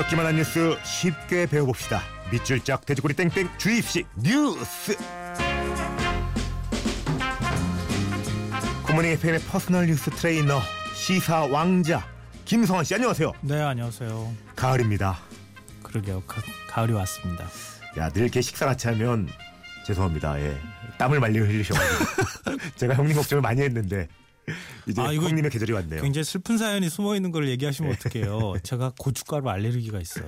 어렵기만 한 뉴스 쉽게 배워봅시다. 밑줄 쫙 돼지꼬리 땡땡 주입식 뉴스. 굿모닝 FM의 personal 뉴스 트레이너 시사 왕자 김성환 씨 안녕하세요. 네 안녕하세요. 가을입니다. 그러게요. 가, 가을이 왔습니다. 야늘 이렇게 식사 같이 하면 죄송합니다. 예. 땀을 말리 흘리셔가지고 제가 형님 걱정을 많이 했는데 이제 아, 이거 형님의 계절이 왔네요. 굉장히 슬픈 사연이 숨어 있는 걸 얘기하시면 어떡해요. 제가 고춧가루 알레르기가 있어요.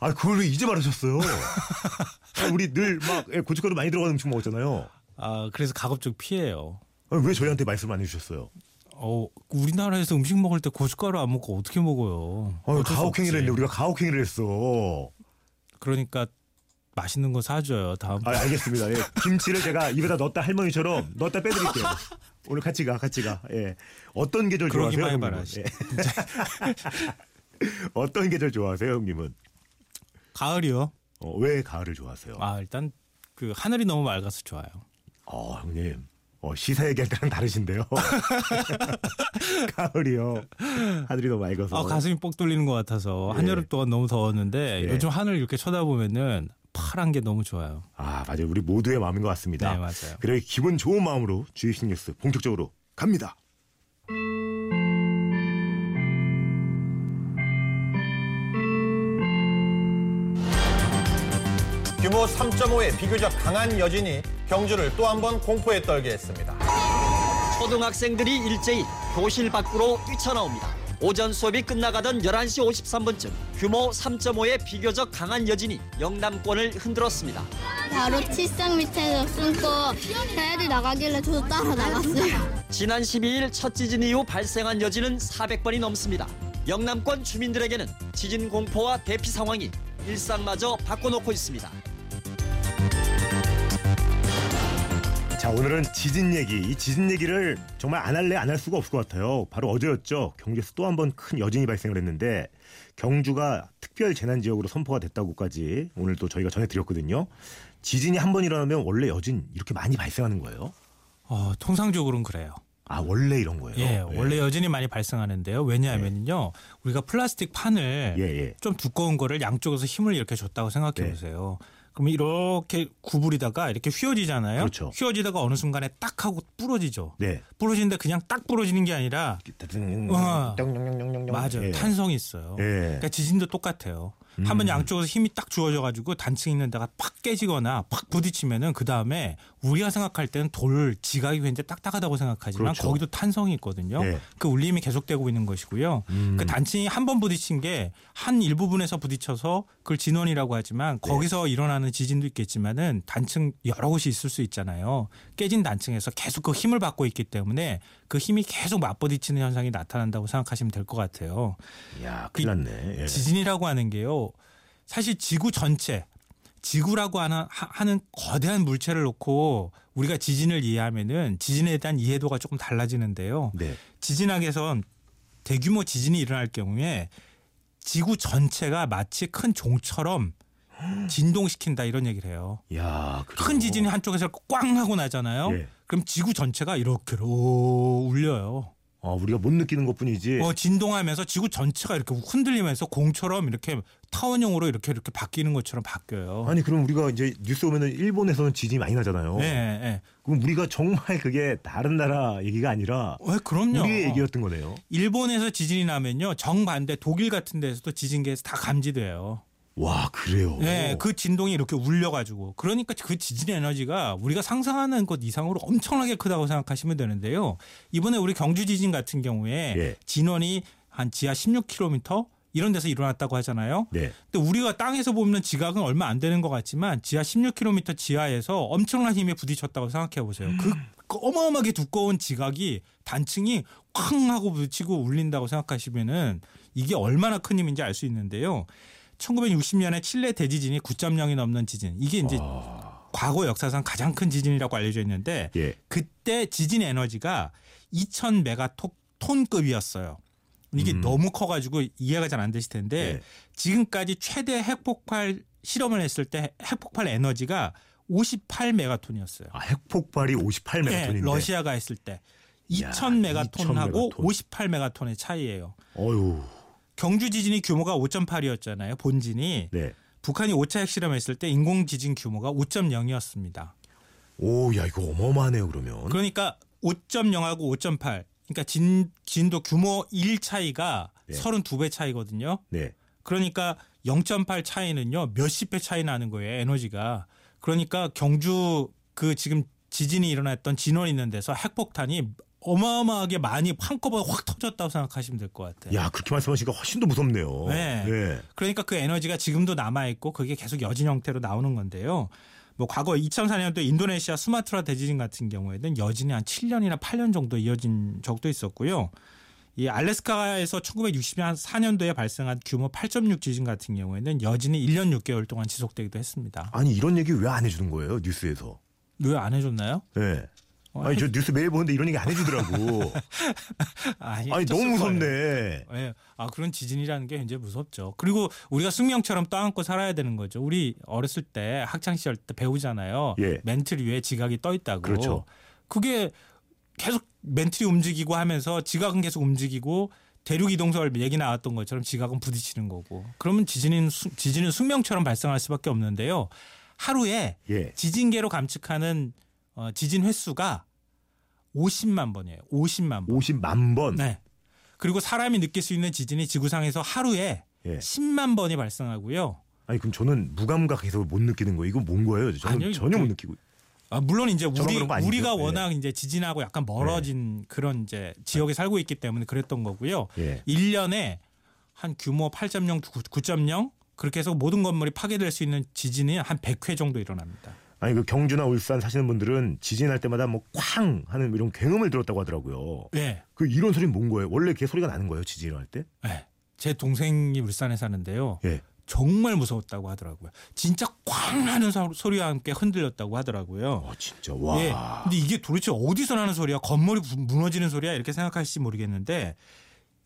아 그걸 왜 이제 말하셨어요? 아, 우리 늘막 예, 고춧가루 많이 들어가는 음식 먹었잖아요. 아 그래서 가급적 피해요. 아, 왜 저희한테 말씀 안 해주셨어요? 어 우리나라에서 음식 먹을 때 고춧가루 안 먹고 어떻게 먹어요? 아, 수 가혹행위를. 했네. 우리가 가혹행위를 했어. 그러니까 맛있는 거 사줘요. 다음. 아, 알겠습니다. 예. 김치를 제가 입에다 넣었다 할머니처럼 넣었다 빼드릴게요. 오늘 같이 가, 같이 가. 예. 어떤 계절 좋아하세요? 형님은? 예. 어떤 계절 좋아하세요, 형님은? 가을이요. 어, 왜 가을을 좋아하세요? 아 일단 그 하늘이 너무 맑아서 좋아요. 어, 형님. 어, 시사 얘기할 때랑 다르신데요. 가을이요. 하늘이 너무 맑아서. 아 가슴이 뻑 뚫리는 것 같아서 예. 한여름 동안 너무 더웠는데 예. 요즘 하늘 이렇게 쳐다보면은 파란 게 너무 좋아요. 아, 맞아요. 우리 모두의 마음인 것 같습니다. 네 맞아요. 그래, 기분 좋은 마음으로 주입식 뉴스 본격적으로 갑니다. 규모 3.5의 비교적 강한 여진이 경주를 또 한 번 공포에 떨게 했습니다. 초등학생들이 일제히 교실 밖으로 뛰쳐나옵니다. 오전 수업이 끝나가던 11시 53분쯤 규모 3.5의 비교적 강한 여진이 영남권을 흔들었습니다. 바로 칠성 밑에서 숨고 애들이 나가길래 저도 따라 나갔어요. 지난 12일 첫 지진 이후 발생한 여진은 400번이 넘습니다. 영남권 주민들에게는 지진 공포와 대피 상황이 일상마저 바꿔놓고 있습니다. 자 오늘은 지진 얘기 이 지진 얘기를 정말 안 할래 안 할 수가 없을 것 같아요 바로 어제였죠 경주에서 또 한 번 큰 여진이 발생을 했는데 경주가 특별 재난 지역으로 선포가 됐다고까지 오늘 또 저희가 전해드렸거든요 지진이 한 번 일어나면 원래 여진 이렇게 많이 발생하는 거예요 어, 통상적으로는 그래요. 아 원래 이런 거예요 예, 원래 여진이 많이 발생하는데요. 왜냐하면요, 우리가 플라스틱 판을 예, 예. 좀 두꺼운 거를 양쪽에서 힘을 이렇게 줬다고 생각해 네. 보세요. 그러면 이렇게 구부리다가 이렇게 휘어지잖아요. 그렇죠. 휘어지다가 어느 순간에 딱 하고 부러지죠. 네 부러지는데 그냥 딱 부러지는 게 아니라 어. 맞아요. 예. 탄성이 있어요. 예. 그러니까 지진도 똑같아요. 한번 양쪽에서 힘이 딱 주어져 가지고 단층 있는 데가 팍 깨지거나 팍 부딪히면은 그 다음에 우리가 생각할 때는 돌 지각이 굉장히 딱딱하다고 생각하지만 그렇죠. 거기도 탄성이 있거든요. 예. 그 울림이 계속되고 있는 것이고요. 음. 그 단층이 한 번 부딪힌 게 한 일부분에서 부딪혀서 그걸 진원이라고 하지만 네. 거기서 일어나는 지진도 있겠지만은 단층 여러 곳이 있을 수 있잖아요. 깨진 단층에서 계속 그 힘을 받고 있기 때문에 그 힘이 계속 맞부딪히는 현상이 나타난다고 생각하시면 될 것 같아요. 야 큰일 났네 예. 지진이라고 하는 게요. 사실 지구 전체 지구라고 하는, 하- 하는 거대한 물체를 놓고 우리가 지진을 이해하면은 지진에 대한 이해도가 조금 달라지는데요. 네. 지진학에선 대규모 지진이 일어날 경우에 지구 전체가 마치 큰 종처럼 진동시킨다 이런 얘기를 해요. 야 그래요? 큰 지진이 한쪽에서 꽝 하고 나잖아요. 예. 그럼 지구 전체가 이렇게 로 울려요. 어, 우리가 못 느끼는 것 뿐이지 어, 진동하면서 지구 전체가 이렇게 흔들리면서 공처럼 이렇게 타원형으로 이렇게 이렇게 바뀌는 것처럼 바뀌어요. 아니 그럼 우리가 이제 뉴스 오면은 일본에서는 지진이 많이 나잖아요 네, 네. 그럼 우리가 정말 그게 다른 나라 얘기가 아니라 왜 그럼요. 우리의 얘기였던 거네요. 일본에서 지진이 나면요 정반대 독일 같은 데서도 지진계에서 다 감지돼요. 와 그래요. 네, 그 진동이 이렇게 울려가지고 그러니까 그 지진 에너지가 우리가 상상하는 것 이상으로 엄청나게 크다고 생각하시면 되는데요. 이번에 우리 경주 지진 같은 경우에 예. 진원이 한 지하 16km 이런 데서 일어났다고 하잖아요. 네. 근데 우리가 땅에서 보면 지각은 얼마 안 되는 것 같지만 지하 16km 지하에서 엄청난 힘에 부딪혔다고 생각해 보세요. 그 어마어마하게 두꺼운 지각이 단층이 쾅 하고 부딪히고 울린다고 생각하시면은 이게 얼마나 큰 힘인지 알 수 있는데요. 1960년에 칠레 대지진이 9.0이 넘는 지진. 이게 이제 과거 역사상 가장 큰 지진이라고 알려져 있는데 예. 그때 지진 에너지가 2,000 메가톤급이었어요. 이게 음. 너무 커가지고 이해가 잘 안 되실 텐데 네. 지금까지 최대 핵폭발 실험을 했을 때 핵폭발 에너지가 58 메가톤이었어요. 아, 핵폭발이 58 네, 메가톤인데. 러시아가 했을 때 이야, 2,000 메가톤하고 2000 메가톤. 58 메가톤의 차이예요. 어유. 경주 지진이 규모가 5.8이었잖아요. 본진이 네. 북한이 5차 핵실험했을 때 인공 지진 규모가 5.0이었습니다. 오, 야 이거 어마어마하네요 그러면. 그러니까 5.0하고 5.8. 그러니까 진 진도 규모 1 차이가 네. 32배 차이거든요. 네. 그러니까 0.8 차이는요 몇십 배 차이 나는 거예요 에너지가. 그러니까 경주 그 지금 지진이 일어났던 진원 있는 데서 핵폭탄이 어마어마하게 많이 한꺼번에 확 터졌다고 생각하시면 될 것 같아요. 야 그렇게 말씀하시니까 훨씬 더 무섭네요. 네. 네. 그러니까 그 에너지가 지금도 남아 있고 그게 계속 여진 형태로 나오는 건데요. 뭐 과거 2004년도 인도네시아 수마트라 대지진 같은 경우에는 여진이 한 7년이나 8년 정도 이어진 적도 있었고요. 이 알래스카에서 1964년도에 발생한 규모 8.6 지진 같은 경우에는 여진이 1년 6개월 동안 지속되기도 했습니다. 아니 이런 얘기 왜 안 해주는 거예요 뉴스에서? 왜 안 해줬나요? 네. 어, 아니 저 뉴스 매일 보는데 이런 얘기 안 해주더라고. 아니, 아니 너무 무섭네. 예. 아 그런 지진이라는 게 굉장히 무섭죠. 그리고 우리가 숙명처럼 떠안고 살아야 되는 거죠. 우리 어렸을 때 학창 시절 때 배우잖아요. 예. 멘틀 위에 지각이 떠 있다고. 그렇죠. 그게 계속 멘틀이 움직이고 하면서 지각은 계속 움직이고 대륙 이동설 얘기 나왔던 것처럼 지각은 부딪히는 거고. 그러면 지진은 수- 지진은 숙명처럼 발생할 수밖에 없는데요. 하루에 예. 지진계로 감측하는 어, 지진 횟수가 50만 번이에요. 50만 번. 50만 번. 네. 그리고 사람이 느낄 수 있는 지진이 지구상에서 하루에 예. 10만 번이 발생하고요. 아니 그럼 저는 무감각해서 못 느끼는 거예요. 이거 뭔 거예요? 저는 아니요, 전혀 그- 못 느끼고. 아, 물론 이제 우리? 우리가 예. 워낙 이제 지진하고 약간 멀어진 그런 이제 지역에 살고 있기 때문에 그랬던 거고요. 예. 1년에 한 규모 8.0, 9.0 그렇게 해서 모든 건물이 파괴될 수 있는 지진이 한 100회 정도 일어납니다. 아니 그 경주나 울산 사시는 분들은 지진할 때마다 뭐 쾅 하는 이런 굉음을 들었다고 하더라고요. 네. 그 이런 소리는 뭔 거예요? 원래 개 소리가 나는 거예요? 지진 일어날 때? 네. 제 동생이 울산에 사는데요. 예. 정말 무서웠다고 하더라고요. 진짜 꽝 하는 소- 소리와 함께 흔들렸다고 하더라고요. 어 진짜 와. 예. 근데 이게 도대체 어디서 나는 소리야? 건물이 부- 무너지는 소리야? 이렇게 생각하실지 모르겠는데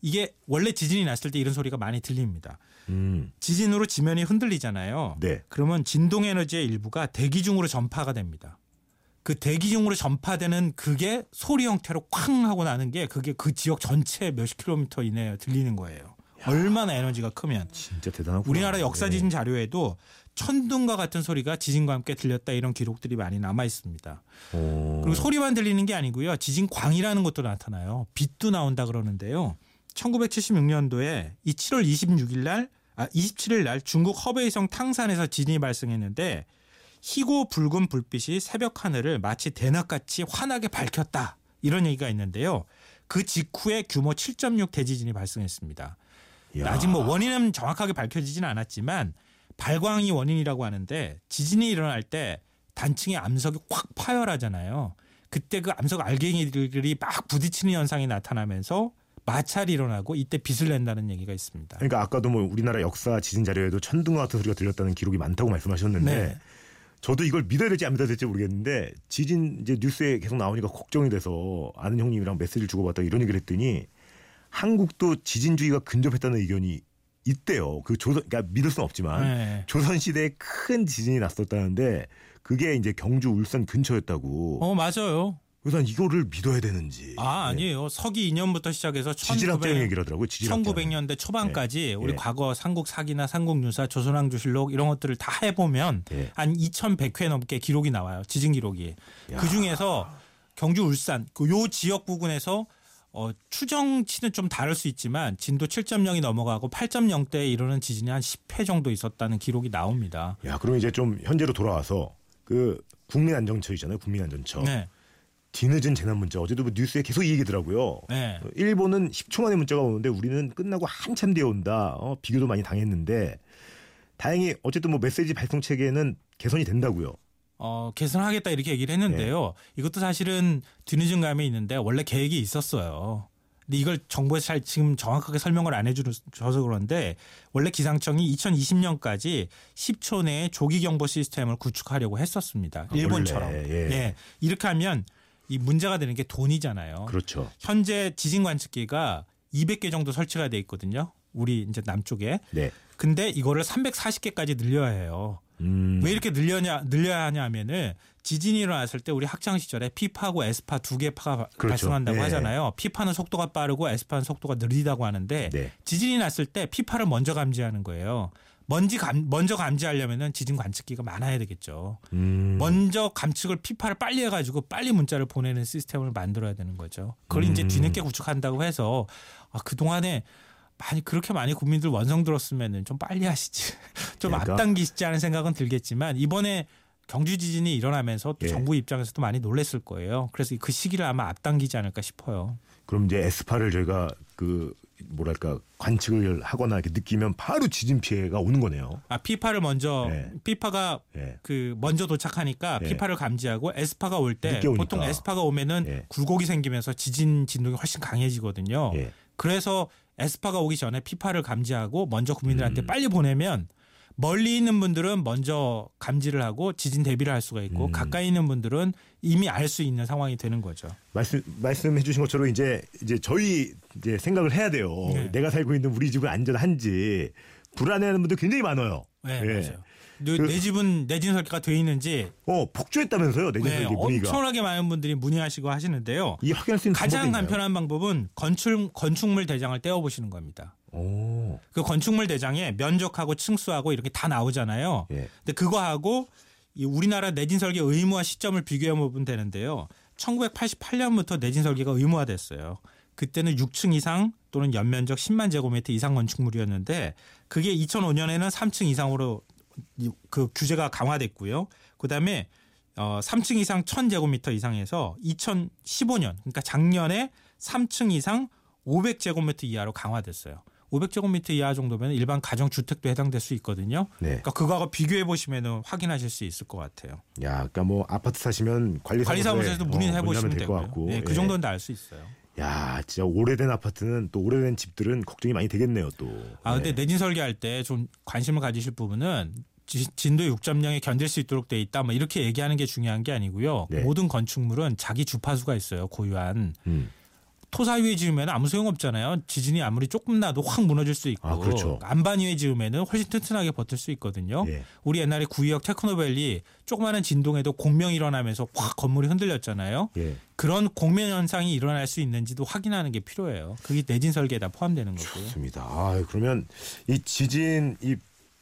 이게 원래 지진이 났을 때 이런 소리가 많이 들립니다. 음. 지진으로 지면이 흔들리잖아요. 네. 그러면 진동 에너지의 일부가 대기 중으로 전파가 됩니다. 그 대기 중으로 전파되는 그게 소리 형태로 쾅 하고 나는 게 그게 그 지역 전체 몇십 킬로미터 이내에 들리는 거예요. 얼마나 에너지가 크면 진짜 대단하구나. 우리나라 역사 예. 지진 자료에도 천둥과 같은 소리가 지진과 함께 들렸다 이런 기록들이 많이 남아 있습니다. 어. 그리고 소리만 들리는 게 아니고요. 지진광이라는 것도 나타나요. 빛도 나온다 그러는데요. 1976년도에 이 7월 26일 날, 아, 27일 날 중국 허베이성 탕산에서 지진이 발생했는데 희고 붉은 불빛이 새벽 하늘을 마치 대낮같이 환하게 밝혔다. 이런 얘기가 있는데요. 그 직후에 규모 7.6 대지진이 발생했습니다. 야. 아직 뭐 원인은 정확하게 밝혀지지는 않았지만 발광이 원인이라고 하는데 지진이 일어날 때 단층의 암석이 확 파열하잖아요. 그때 그 암석 알갱이들이 막 부딪히는 현상이 나타나면서 마찰이 일어나고 이때 빛을 낸다는 얘기가 있습니다. 그러니까 아까도 뭐 우리나라 역사 지진 자료에도 천둥과 같은 소리가 들렸다는 기록이 많다고 말씀하셨는데 네. 저도 이걸 믿어야 될지 안 믿어야 될지 모르겠는데 지진 이제 뉴스에 계속 나오니까 걱정이 돼서 아는 형님이랑 메시지를 주고받다 이런 얘기를 했더니 한국도 지진주의가 근접했다는 의견이 있대요. 그 조선 그러니까 믿을 수는 없지만 네. 조선 시대에 큰 지진이 났었다는데 그게 이제 경주 울산 근처였다고. 어 맞아요. 난 이거를 믿어야 되는지. 아 네. 아니에요. 서기 2년부터 시작해서 지질학자형 1900 얘기를 하더라고요. 지질학자. 1900년대 초반까지 우리 예. 과거 삼국 사기나 삼국 유사, 조선왕조실록 이런 것들을 다 해보면 예. 한 2,100회 넘게 기록이 나와요. 지진 기록이. 그 중에서 경주 울산 그 요 지역 부근에서 어, 추정치는 좀 다를 수 있지만 진도 7.0이 넘어가고 8.0대에 이르는 지진이 한 10회 정도 있었다는 기록이 나옵니다. 야, 그럼 이제 좀 현재로 돌아와서 그 국민안전처이잖아요. 국민안전처. 네. 뒤늦은 재난 문자 어제도 뭐 뉴스에 계속 이 얘기더라고요. 네. 어, 일본은 10초 만에 문자가 오는데 우리는 끝나고 한참 뒤에 온다. 어, 비교도 많이 당했는데 다행히 어쨌든 뭐 메시지 발송 체계는 개선이 된다고요. 어, 개선하겠다 이렇게 얘기를 했는데요. 이것도 사실은 뒤늦은 감이 있는데 원래 계획이 있었어요. 근데 이걸 정부에서 잘 지금 정확하게 설명을 안 해줘서 그런데 원래 기상청이 2020년까지 10초 내에 조기 경보 시스템을 구축하려고 했었습니다. 아, 일본처럼. 원래, 예. 예. 이렇게 하면 이 문제가 되는 게 돈이잖아요. 그렇죠. 현재 지진 관측기가 200개 정도 설치가 돼 있거든요. 우리 이제 남쪽에. 네. 근데 이거를 340개까지 늘려야 해요. 음. 왜 이렇게 늘려냐 늘려야 하냐면은 지진이 일어났을 때 우리 학창 시절에 피파하고 에스파 두 개 파가 그렇죠. 발생한다고 네. 하잖아요. 피파는 속도가 빠르고 에스파는 속도가 느리다고 하는데 네. 지진이 났을 때 피파를 먼저 감지하는 거예요. 먼지 감, 먼저 감지하려면은 지진 관측기가 많아야 되겠죠. 음. 먼저 감측을 피파를 빨리 해가지고 빨리 문자를 보내는 시스템을 만들어야 되는 거죠. 그걸 이제 음. 뒤늦게 구축한다고 해서 아, 그 동안에 많이 그렇게 많이 국민들 원성 들었으면은 좀 빨리 하시지, 좀 그러니까. 앞당기시지 하는 생각은 들겠지만 이번에 경주 지진이 일어나면서 또 예. 정부 입장에서도 많이 놀랬을 거예요. 그래서 그 시기를 아마 앞당기지 않을까 싶어요. 그럼 이제 에스파를 저희가 그 뭐랄까 관측을 하거나 이렇게 느끼면 바로 지진 피해가 오는 거네요. 아 피파를 먼저 예. 피파가 예. 그 먼저 도착하니까 예. 피파를 감지하고 에스파가 올 때. 보통 에스파가 오면은 예. 굴곡이 생기면서 지진 진동이 훨씬 강해지거든요. 예. 그래서 에스파가 오기 전에 피파를 감지하고 먼저 국민들한테 음. 빨리 보내면 멀리 있는 분들은 먼저 감지를 하고 지진 대비를 할 수가 있고 음. 가까이 있는 분들은 이미 알 수 있는 상황이 되는 거죠. 말씀 말씀해 주신 것처럼 이제 이제 저희 이제 생각을 해야 돼요. 네. 내가 살고 있는 우리 집은 안전한지 불안해하는 분들 굉장히 많아요. 네, 예. 맞아요. 내, 그- 내 집은 내진 설계가 돼 있는지 어 폭주했다면서요 내년 네, 설계 문의가 엄청나게 많은 분들이 문의하시고 하시는데요. 이 확인할 수 있는 가장? 간편한 방법은 건축 건축물 대장을 떼어 보시는 겁니다. 오, 그 건축물 대장에 면적하고 층수하고 이렇게 다 나오잖아요. 예. 근데 그거하고 이 우리나라 내진 설계 의무화 시점을 비교해 보면 되는데요. 1988년부터 내진 설계가 의무화됐어요. 그때는 6층 이상 또는 연면적 10만 제곱미터 이상 건축물이었는데 그게 2005년에는 3층 이상으로 이- 그 규제가 강화됐고요. 그다음에 어 3층 이상 1000제곱미터 이상에서 2015년 그러니까 작년에 3층 이상 500제곱미터 이하로 강화됐어요. 500제곱미터 이하 정도면 일반 가정 주택도 해당될 수 있거든요. 네. 그러니까 그거하고 비교해 보시면 확인하실 수 있을 것 같아요. 야, 그러니까 뭐 아파트 사시면 관리사무소에 관리사무소에도 문의해 어, 보시면 될것 되고요. 같고. 네, 그 예. 정도는 다알 수 있어요. 야, 진짜 오래된 아파트는 또 오래된 집들은 걱정이 많이 되겠네요, 또. 아 근데 예. 내진 설계할 때 좀 관심을 가지실 부분은 지- 진도 6.0에 견딜 수 있도록 돼 있다. 뭐 이렇게 얘기하는 게 중요한 게 아니고요. 네. 모든 건축물은 자기 주파수가 있어요. 고유한 음. 토사 위에 지으면 아무 소용 없잖아요. 지진이 아무리 조금 나도 확 무너질 수 있고 아, 그렇죠. 안반 위에 지으면은 훨씬 튼튼하게 버틸 수 있거든요. 예. 우리 옛날에 구의역 테크노밸리 조그마한 진동에도 공명이 일어나면서 확 건물이 흔들렸잖아요. 예. 그런 공명 현상이 일어날 수 있는지도 확인하는 게 필요해요. 그게 내진 설계에 다 포함되는 거고요. 좋습니다. 아, 그러면 이 지진, 이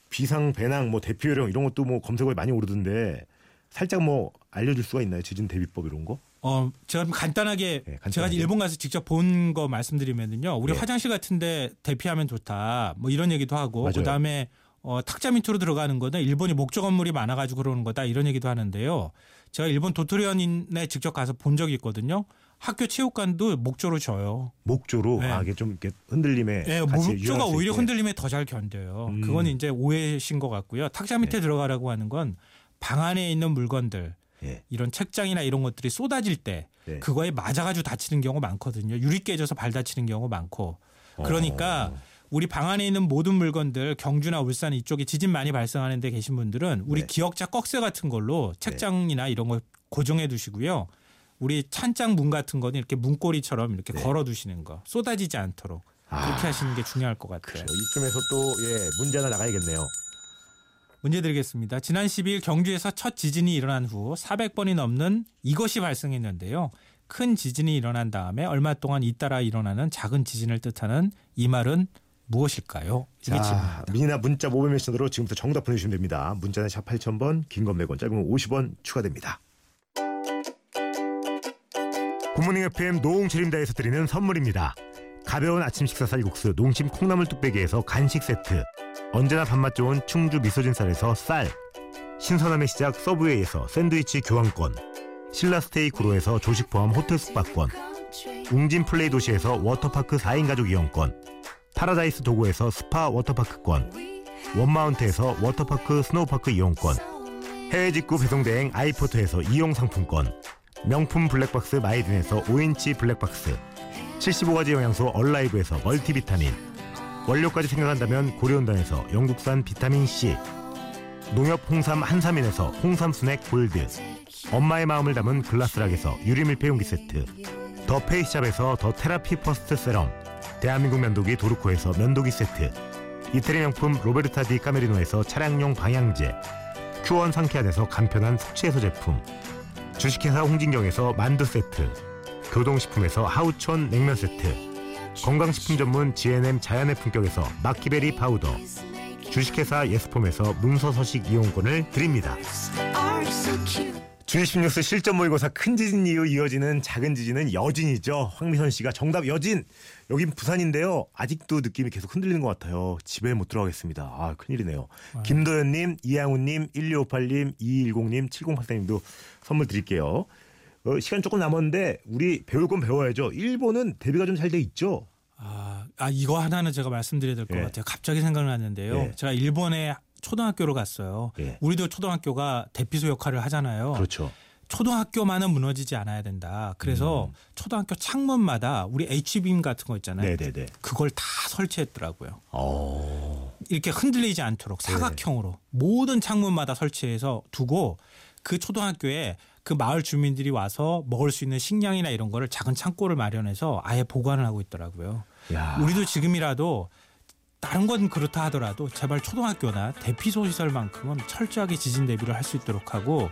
비상 배낭, 뭐 대피 요령 이런 것도 뭐 검색어에 많이 오르던데 살짝 뭐 알려줄 수가 있나요? 지진 대비법 이런 거? 어, 제가 좀 간단하게, 네, 간단하게. 제가 일본 가서 직접 본 거 말씀드리면요. 우리 네. 화장실 같은데 대피하면 좋다. 뭐 이런 얘기도 하고 맞아요. 그다음에 어, 탁자 밑으로 들어가는 거는 일본이 목조 건물이 많아가지고 그러는 거다 이런 얘기도 하는데요. 제가 일본 도토리현에 직접 가서 본 적이 있거든요. 학교 체육관도 목조로 져요. 목조로 네. 아, 이게 좀 이렇게 흔들림에 예, 같이 목조가 오히려. 흔들림에 더 잘 견뎌요. 음. 그건 이제 오해신 것 같고요. 탁자 밑에 네. 들어가라고 하는 건 방 안에 있는 물건들 예. 이런 책장이나 이런 것들이 쏟아질 때 네. 그거에 맞아가지고 다치는 경우 많거든요. 유리 깨져서 발 다치는 경우 많고. 그러니까 어. 우리 방 안에 있는 모든 물건들 경주나 울산 이쪽에 지진 많이 발생하는 데 계신 분들은 우리 네. 기역자 꺽쇠 같은 걸로 책장이나 이런 거 고정해 두시고요. 우리 찬장 문 같은 거는 이렇게 문고리처럼 이렇게 네. 걸어 두시는 거. 쏟아지지 않도록. 그렇게 아. 하시는 게 중요할 것 같아요. 이쯤에서 또 예, 문제 하나 나가야겠네요. 문제 드리겠습니다. 지난 12일 경주에서 첫 지진이 일어난 후 400번이 넘는 이것이 발생했는데요. 큰 지진이 일어난 다음에 얼마 동안 잇따라 일어나는 작은 지진을 뜻하는 이 말은 무엇일까요? 자. 미니나 문자 모바일 메시지로 지금부터 정답 보내주시면 됩니다. 문자는 샵 8000번, 긴 건 100원, 짧은 건 50원 추가됩니다. 굿모닝 FM 노홍철입니다에서 드리는 선물입니다. 가벼운 아침 식사 쌀국수 농심 콩나물 뚝배기에서 간식 세트 언제나 밥맛 좋은 충주 미소진 쌀에서 쌀. 신선함의 시작 서브웨이에서 샌드위치 교환권. 신라스테이 구로에서 조식 포함 호텔 숙박권. 웅진 플레이 도시에서 워터파크 4인 가족 이용권. 파라다이스 도고에서 스파 워터파크권. 원마운트에서 워터파크 스노우파크 이용권. 해외 직구 배송대행 아이포터에서 이용 상품권. 명품 블랙박스 마이든에서 5인치 블랙박스. 75가지 영양소 얼라이브에서 멀티비타민 원료까지 생각한다면 고려은단에서 영국산 비타민C 농협 홍삼 한삼인에서 홍삼 스낵 골드 엄마의 마음을 담은 글라스락에서 유리밀폐용기 세트 더 페이스샵에서 더 테라피 퍼스트 세럼 대한민국 면도기 도르코에서 면도기 세트 이태리 명품 로베르타 디 까메리노에서 차량용 방향제 큐원 상쾌한에서 간편한 숙취해소 제품 주식회사 홍진경에서 만두 세트 교동식품에서 하우촌 냉면 세트 건강식품 전문 GNM 자연의 품격에서 마키베리 파우더 주식회사 예스폼에서 문서 서식 이용권을 드립니다. 주입식 뉴스 실전 모의고사 큰 지진 이후 이어지는 작은 지진은 여진이죠. 황미선 씨가 정답 여진. 여긴 부산인데요. 아직도 느낌이 계속 흔들리는 것 같아요. 집에 못 들어가겠습니다. 아 큰일이네요. 김도현님, 이양훈님, 1258님, 2210님, 7084님도 선물 드릴게요. 어, 시간 조금 남았는데 우리 배울 건 배워야죠. 일본은 대비가 좀 잘 돼 있죠. 아, 아 이거 하나는 제가 말씀드려야 될것 예. 같아요. 갑자기 생각났는데요. 예. 제가 일본에 초등학교를 갔어요. 예. 우리도 초등학교가 대피소 역할을 하잖아요. 그렇죠. 초등학교만은 무너지지 않아야 된다. 그래서 음. 초등학교 창문마다 우리 H빔 같은 거 있잖아요. 네네네. 그걸 다 설치했더라고요. 어. 이렇게 흔들리지 않도록 네. 사각형으로 모든 창문마다 설치해서 두고 그 초등학교에 그 마을 주민들이 와서 먹을 수 있는 식량이나 이런 거를 작은 창고를 마련해서 아예 보관을 하고 있더라고요. 야. 우리도 지금이라도 다른 건 그렇다 하더라도 제발 초등학교나 대피소 시설만큼은 철저하게 지진 대비를 할 수 있도록 하고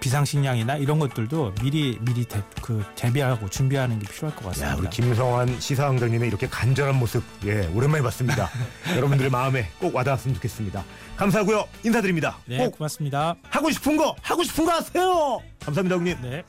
비상식량이나 이런 것들도 미리 미리 대, 그 대비하고 준비하는 게 필요할 것 같습니다. 야, 우리 김성환 시사왕장님의 이렇게 간절한 모습, 예, 오랜만에 봤습니다. 여러분들의 마음에 꼭 와닿았으면 좋겠습니다. 감사하고요. 인사드립니다. 네, 꼭 고맙습니다. 하고 싶은 거, 하고 싶은 거 하세요. 감사합니다, 형님. 네.